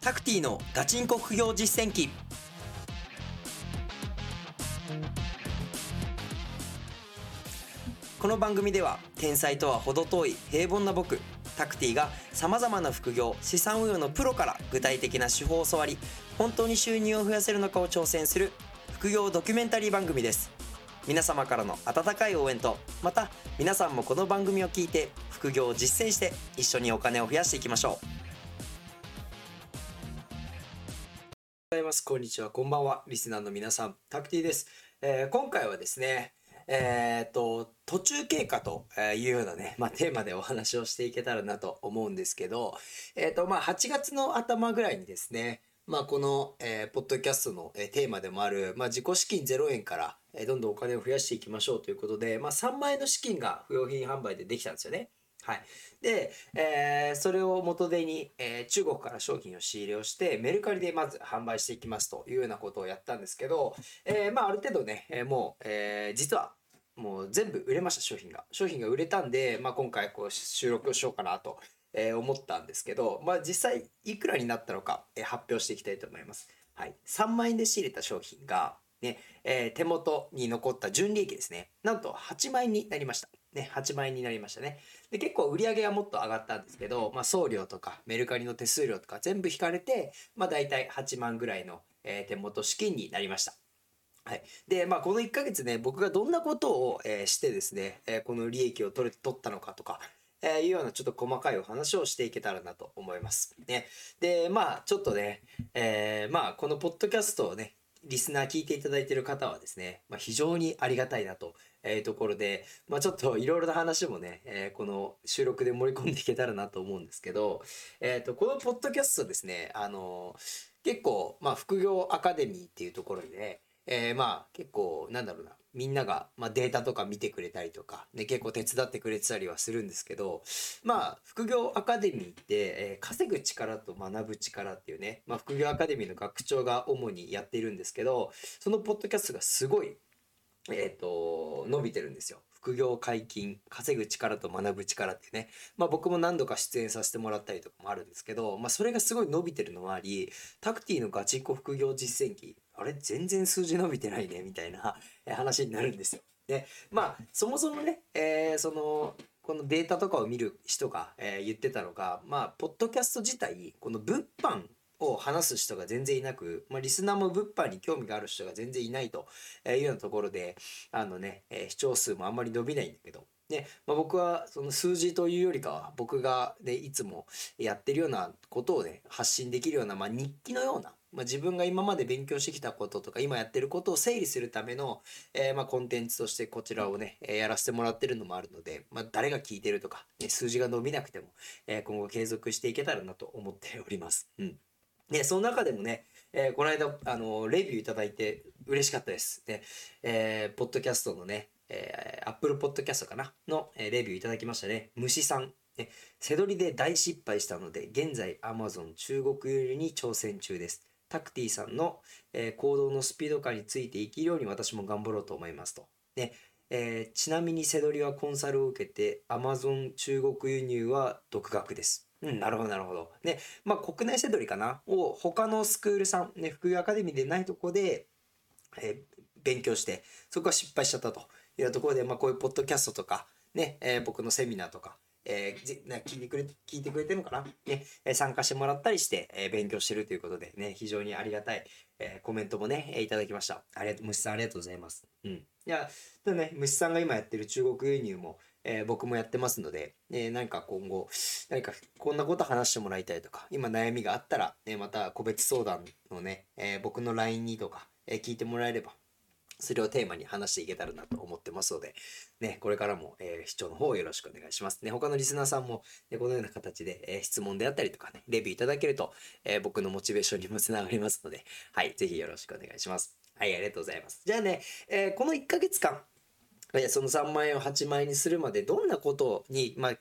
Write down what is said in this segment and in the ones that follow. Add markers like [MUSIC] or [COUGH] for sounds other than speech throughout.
タクティのガチンコ副業実践記。この番組では天才とは程遠い平凡な僕タクティがさまざまな副業資産運用のプロから具体的な手法を教わり本当に収入を増やせるのかを挑戦する副業ドキュメンタリー番組です。皆様からの温かい応援とまた皆さんもこの番組を聞いて副業を実践して一緒にお金を増やしていきましょう。ざいます。こんにちは。こんばんは。リスナーの皆さんタクティです、えー今回はですねえー、と途中経過というようなね、まあ、テーマでお話をしていけたらなと思うんですけど、えーとまあ、8月の頭ぐらいにですね、まあ、この、えーポッドキャストの、えーテーマでもある、まあ、自己資金0円から、えーどんどんお金を増やしていきましょうということで、まあ、3万円の資金が不用品販売でできたんですよね。はい、で、えーそれを元手に、えー中国から商品を仕入れをしてメルカリでまず販売していきますというようなことをやったんですけど、えーまあ、ある程度ね、えもう、え実はもう全部売れました商品が商品が売れたんで、まあ、今回こう収録をしようかなと、え思ったんですけど、まあ、実際いくらになったのか、え発表していきたいと思います。はい、3万円で仕入れた商品が、ねえ手元に残った純利益ですねなんと8万円になりました。ね、8万円になりましたね。で結構売り上げがもっと上がったんですけど、まあ、送料とかメルカリの手数料とか全部引かれて、まあ、大体8万ぐらいの、えー手元資金になりました。はい、でまあこの1ヶ月ね僕がどんなことを、えーしてですね、えーこの利益を取れ取ったのかとか、えーいうようなちょっと細かいお話をしていけたらなと思います。ね、でまあちょっとね、えーまあこのポッドキャストをねリスナー聞いていただいている方はですね、まあ、非常にありがたいなというところで、まあ、ちょっといろいろな話もね、えーこの収録で盛り込んでいけたらなと思うんですけど、えー、とこのポッドキャストですねあの結構、まあ、副業アカデミーっていうところで、ね、えーまあ結構なんだろうなみんなが、まあ、データとか見てくれたりとか、ね、結構手伝ってくれてたりはするんですけどまあ副業アカデミーって、えー稼ぐ力と学ぶ力っていうね、まあ、副業アカデミーの学長が主にやっているんですけどそのポッドキャストがすごい、えー、と伸びてるんですよ。副業解禁。稼ぐ力と学ぶ力っていうね、まあ、僕も何度か出演させてもらったりとかもあるんですけど、まあ、それがすごい伸びてるのもありタクティのガチンコ副業実践記あれ？全然数字伸びてないね。みたいなえ [LAUGHS] 話になるんですよ。でまあそもそもね、えーそのこのデータとかを見る人が、えー言ってたのがまあポッドキャスト自体この物販を話す人が全然いなく、まあ、リスナーも物販に興味がある人が全然いないというようなところであのね、えー視聴数もあんまり伸びないんだけど、ねまあ、僕はその数字というよりかは僕が、ね、いつもやってるようなことをね発信できるような、まあ、日記のような、まあ、自分が今まで勉強してきたこととか今やってることを整理するための、えーまあ、コンテンツとしてこちらをね、えやらせてもらってるのもあるので、まあ、誰が聞いてるとか、ね、数字が伸びなくても、えー今後継続していけたらなと思っております。うんで、その中でもね、えーこの間、あの、レビューいただいて嬉しかったです。で、えーポッドキャストのね、えー、Apple Podcast かな？の、えーレビューいただきましたね。虫さん。ね、背取りで大失敗したので、現在 Amazon 中国輸入に挑戦中です。タクティさんの、えー行動のスピード感について生きるように私も頑張ろうと思いますと。ねえーちなみに背取りはコンサルを受けて Amazon 中国輸入は独学です。うん、なるほどなるほど。ね、まあ国内背取りかな？を他のスクールさん、ね、副業アカデミーでないとこで、えー勉強してそこは失敗しちゃったというところで、まあ、こういうポッドキャストとか、ねえー僕のセミナーとか、えーじね聞いてくれ聞いてくれてるのかな、ねえ参加してもらったりして、えー勉強してるということで、ね、非常にありがたい、えーコメントもね、えいただきました。ありがとう、虫さんありがとうございます。うん。いや、ただね、虫さんが今やってる中国輸入も、えー僕もやってますので、ね、何か今後、何かこんなこと話してもらいたいとか、今悩みがあったら、ね、また個別相談のね、え僕の LINE にとか、え聞いてもらえれば、それをテーマに話していけたらなと思ってますので、ね、これからも、え視聴の方よろしくお願いします。ね、他のリスナーさんも、ね、このような形で、え質問であったりとかね、レビューいただけると、え僕のモチベーションにもつながりますので、はい、ぜひよろしくお願いします。はい、ありがとうございます。じゃあね、えーこの1ヶ月間、その3万円を8万円にするまでどんなことに、まあ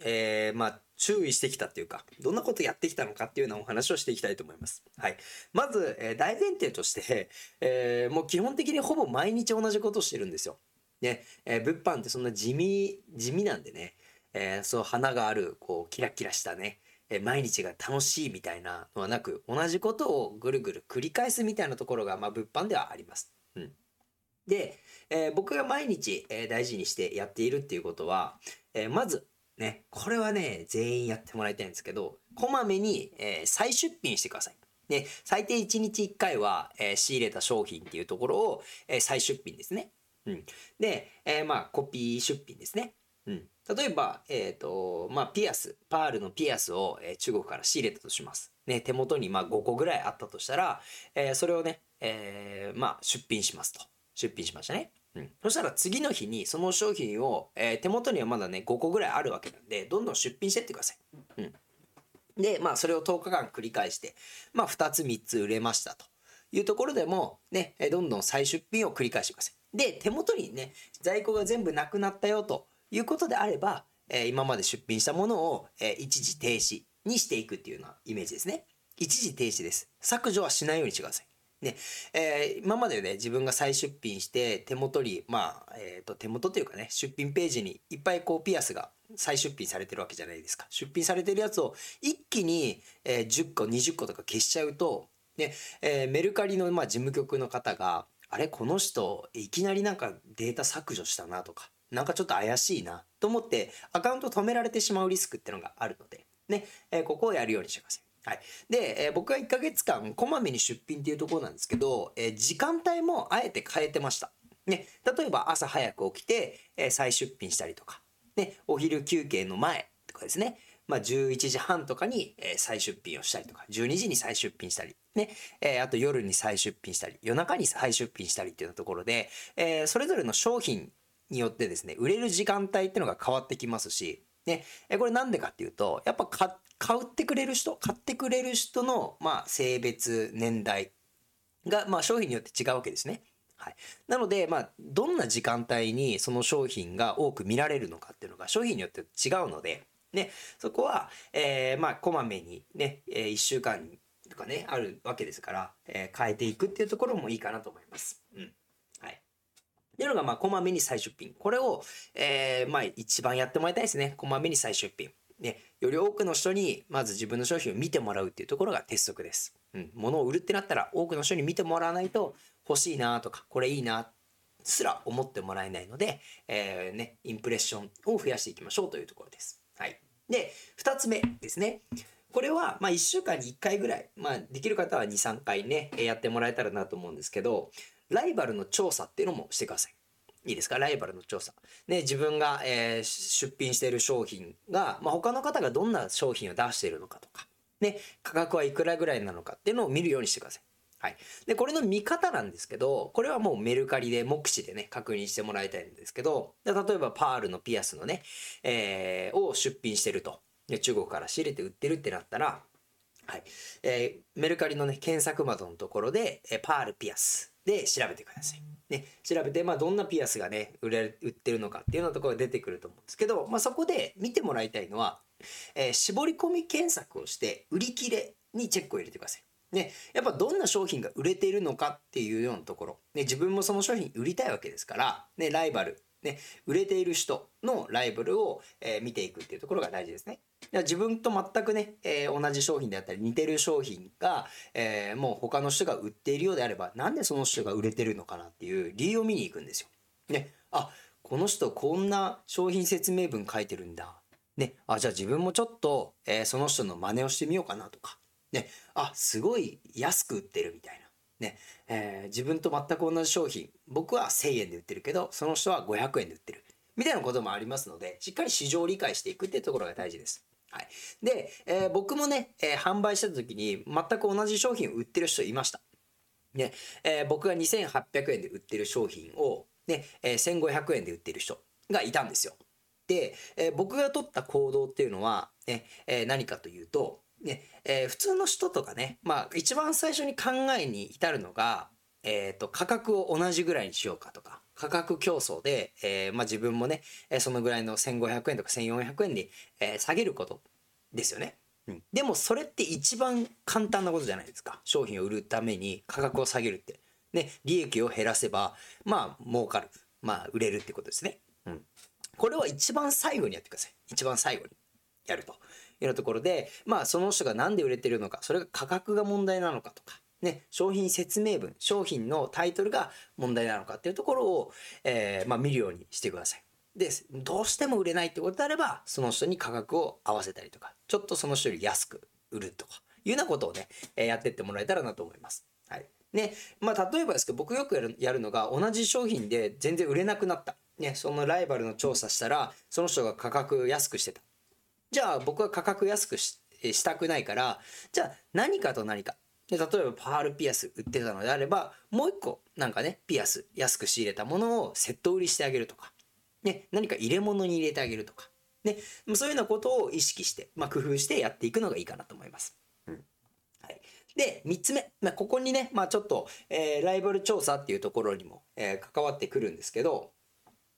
えーまあ、注意してきたっていうかどんなことやってきたのかっていうようなお話をしていきたいと思います。はい、まず、えー大前提として、えーもう基本的にほぼ毎日同じことをしてるんですよ。ねえ物販ってそんな地味地味なんでね、えそう花があるこうキラキラしたね、え毎日が楽しいみたいなのはなく、同じことをぐるぐる繰り返すみたいなところが、まあ、物販ではあります。うん。で、えー、僕が毎日、えー、大事にしてやっているっていうことは、えー、まず、ね、これはね、全員やってもらいたいんですけど、こまめに、え再出品してください。ね、最低1日1回は、え仕入れた商品っていうところを、え再出品ですね。うん。で、えまあ、コピー出品ですね。うん。例えば、えっ、と、まあ、ピアス、パールのピアスを、えー、中国から仕入れたとします。ね、手元にまあ5個ぐらいあったとしたら、えー、それをね、えー、まあ、出品しますと。出品しましたね。そしたら次の日にその商品を、えー、手元にはまだね、5個ぐらいあるわけなんで、どんどん出品してってください。うん。で、まあ、それを10日間繰り返して、まあ、2つ3つ売れましたというところでも、ね、どんどん再出品を繰り返してください。で、手元にね、在庫が全部なくなったよということであれば、えー、今まで出品したものを、えー、一時停止にしていくっていうようなイメージですね。一時停止です。削除はしないようにしてください。ね、えー、今までね、自分が再出品して手元に、まあ、えっ、ー、と、手元というかね、出品ページにいっぱいこうピアスが再出品されてるわけじゃないですか。出品されてるやつを一気に、えー、10個、20個とか消しちゃうと、ね、えー、メルカリの、まあ、事務局の方が、あれこの人、いきなりなんかデータ削除したなとか、なんかちょっと怪しいなと思ってアカウント止められてしまうリスクってのがあるので、ね、えー、ここをやるようにしてください。はい。で、えー、僕は1ヶ月間、こまめに出品っていうところなんですけど、えー、時間帯もあえて変えてました。ね、例えば朝早く起きて、えー、再出品したりとか、ね、お昼休憩の前とかですね、まあ、11時半とかに、え、再出品をしたりとか、12時に再出品したり、ね、え、あと夜に再出品したり、夜中に再出品したりっていうところで、え、それぞれの商品によってですね、売れる時間帯っていうのが変わってきますし、ね、これなんでかっていうと、やっぱ買っ買ってくれる人、買ってくれる人の、まあ、性別、年代が、まあ、商品によって違うわけですね。はい。なので、まあ、どんな時間帯にその商品が多く見られるのかっていうのが商品によって違うので、ね、そこは、えー、まあ、こまめにね、えー、1週間とかね、あるわけですから、えー、変えていくっていうところもいいかなと思います。うん。っていうのが、まあ、こまめに再出品。これを、えー、まあ、一番やってもらいたいですね。こまめに再出品。ね、より多くの人に、まず自分の商品を見てもらうっていうところが鉄則です。うん。物を売るってなったら、多くの人に見てもらわないと、欲しいなとか、これいいな、すら思ってもらえないので、えー、ね、インプレッションを増やしていきましょうというところです。はい。で、二つ目ですね。これは、ま、1週間に1回ぐらい、まあ、できる方は2、3回ね、やってもらえたらなと思うんですけど、ライバルの調査っていうのもしてください。いいですか？ライバルの調査。ね、自分が、えー、出品している商品が、まあ、他の方がどんな商品を出しているのかとか、ね、価格はいくらぐらいなのかっていうのを見るようにしてください。はい。で、これの見方なんですけど、これはもうメルカリで目視でね、確認してもらいたいんですけど、例えばパールのピアスのね、えー、を出品してると。で、中国から仕入れて売ってるってなったら、はい。えー、メルカリのね、検索窓のところで、え、パールピアスで調べてください。ね、調べて、まあ、どんなピアスがね、売れ、売ってるのかっていうようなところが出てくると思うんですけど、まあ、そこで見てもらいたいのは、えー、絞り込み検索をして、売り切れにチェックを入れてください。ね、やっぱどんな商品が売れているのかっていうようなところ、ね、自分もその商品売りたいわけですから、ね、ライバル、ね、売れている人のライバルを、えー、見ていくっていうところが大事ですね。自分と全くね、えー、同じ商品であったり似てる商品が、えー、もう他の人が売っているようであればなんでその人が売れてるのかなっていう理由を見に行くんですよ。ね、あこの人こんな商品説明文書いてるんだ。ね、あじゃあ自分もちょっと、えー、その人の真似をしてみようかなとか。ね、あすごい安く売ってるみたいな。ねえー、自分と全く同じ商品僕は1,000円で売ってるけどその人は500円で売ってるみたいなこともありますのでしっかり市場を理解していくっていうところが大事です。はい。で、えー、僕もね、えー、販売した時に全く同じ商品を売ってる人いました。ね、えー、僕が2800円で売ってる商品を、ね、えー、1500円で売ってる人がいたんですよ。で、え、僕が取った行動っていうのは、ね、え、何かというと、ね、えー、普通の人とかね、まあ一番最初に考えに至るのが、え、ー、と、価格を同じぐらいにしようかとか、価格競争で、えー、まあ、自分もね、そのぐらいの1500円とか1400円に、えー、下げることですよね。うん、でもそれって一番簡単なことじゃないですか。商品を売るために価格を下げるって。ね、利益を減らせば、まあ、儲かる。まあ、売れるってことですね。うん。これは一番最後にやってください。一番最後にやるというなところで、まあその人が何で売れてるのか、それが価格が問題なのかとか、ね、商品説明文、商品のタイトルが問題なのかっていうところを、えー、まあ見るようにしてください。で、どうしても売れないってことであれば、その人に価格を合わせたりとか、ちょっとその人より安く売るとか、いうようなことをね、えー、やってってもらえたらなと思います。はい。ね、まあ例えばですけど、僕よくやるやるのが、同じ商品で全然売れなくなった。ね、そのライバルの調査したら、その人が価格安くしてた。じゃあ僕は価格安くししたくないから、じゃあ何かと何か。で例えばパールピアス売ってたのであれば、もう一個なんかね、ピアス安く仕入れたものをセット売りしてあげるとか、ね、何か入れ物に入れてあげるとか、ね、そういうようなことを意識して、まあ、工夫してやっていくのがいいかなと思います。うんはい、で、3つ目。まあ、ここにね、まあ、ちょっと、えー、ライバル調査っていうところにも、えー、関わってくるんですけど、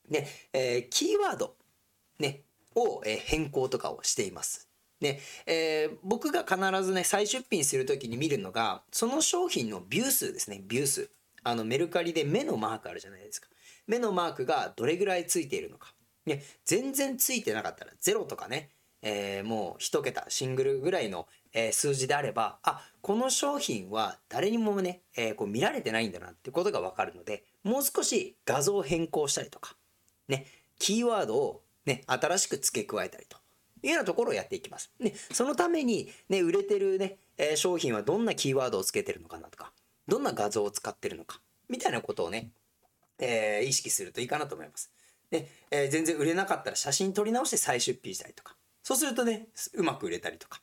ね、えー、キーワード、ね、を、え変更とかをしています。で、えー、僕が必ずね、再出品するときに見るのが、その商品のビュー数ですね、ビュー数。あの、メルカリで目のマークあるじゃないですか。目のマークがどれぐらいついているのか。ね、全然ついてなかったら、0とかね、えー、もう1桁、シングルぐらいの、えー、数字であれば、あ、この商品は誰にもね、え、こう見られてないんだなってことがわかるので、もう少し画像変更したりとか、ね、キーワードをね、新しく付け加えたりというようなところをやっていきます。で、そのために、ね、売れてるね、えー、商品はどんなキーワードをつけてるのかなとか、どんな画像を使ってるのか、みたいなことをね、えー、意識するといいかなと思います。で、えー、全然売れなかったら写真撮り直して再出品したりとか、そうするとね、うまく売れたりとか、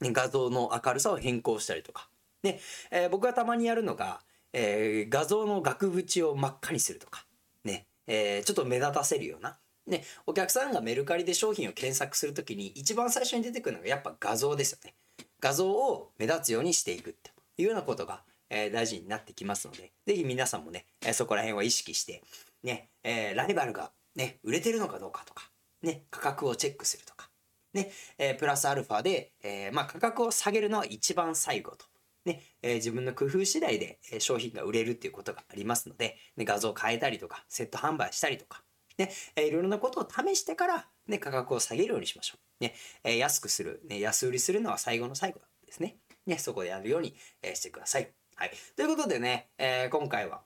ね、画像の明るさを変更したりとか、で、えー、僕がたまにやるのが、えー、画像の額縁を真っ赤にするとか、ね、えー、ちょっと目立たせるような、ね、お客さんがメルカリで商品を検索するときに一番最初に出てくるのがやっぱ画像ですよね。画像を目立つようにしていくっていうようなことが、え、大事になってきますので、ぜひ皆さんもね、え、そこら辺は意識して、ね、え、ライバルがね、売れてるのかどうかとか、ね、価格をチェックするとか、ね、えプラスアルファで、えまあ、価格を下げるのは一番最後と。ね、え自分の工夫次第で商品が売れるっていうことがありますので、ね、画像を変えたりとか、セット販売したりとか、ね、えいろいろなことを試してから、ね、価格を下げるようにしましょう。ね、え安くする、ね、安売りするのは最後の最後ですね。ね、そこでやるように、えしてください。はい。ということでね、えー、今回は、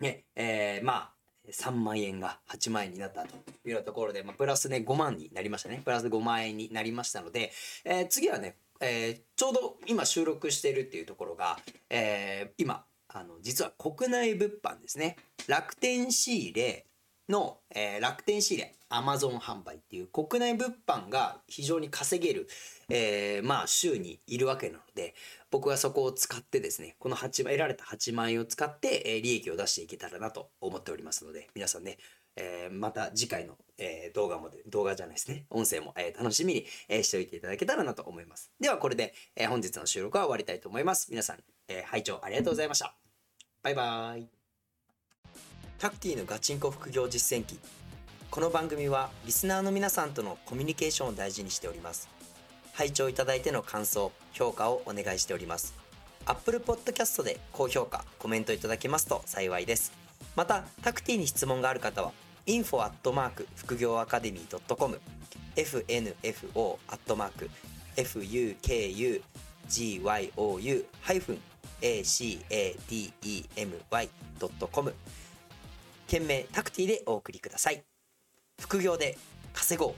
ね、えー、まあ、3万円が8万円になったというようなところで、まあ、プラスね、5万になりましたね。プラス5万円になりましたので、えー、次はね、えー、ちょうど今収録しているっていうところが、えー、今、あの、実は国内物販ですね。楽天仕入れ、の、えー、楽天仕入れ、アマゾン販売っていう国内物販が非常に稼げる、えー、まあ週にいるわけなので、僕はそこを使ってですね、この8万、得られた8万円を使って、えー、利益を出していけたらなと思っておりますので、皆さんね、えー、また次回の、えー、動画もで、動画じゃないですね、音声も、えー、楽しみに、えー、しておいていただけたらなと思います。ではこれで、えー、本日の収録は終わりたいと思います。皆さん、えー、拝聴ありがとうございました。バイバーイ。タクティのガチンコ副業実践記この番組はリスナーの皆さんとのコミュニケーションを大事にしております。拝聴いただいての感想評価をお願いしております。Apple Podcast で高評価コメントいただけますと幸いです。またタクティに質問がある方は info アットマーク副業アカデミー .com fnfo アットマーク fukugyou-academy.com 件名タクティでお送りください。副業で稼ごう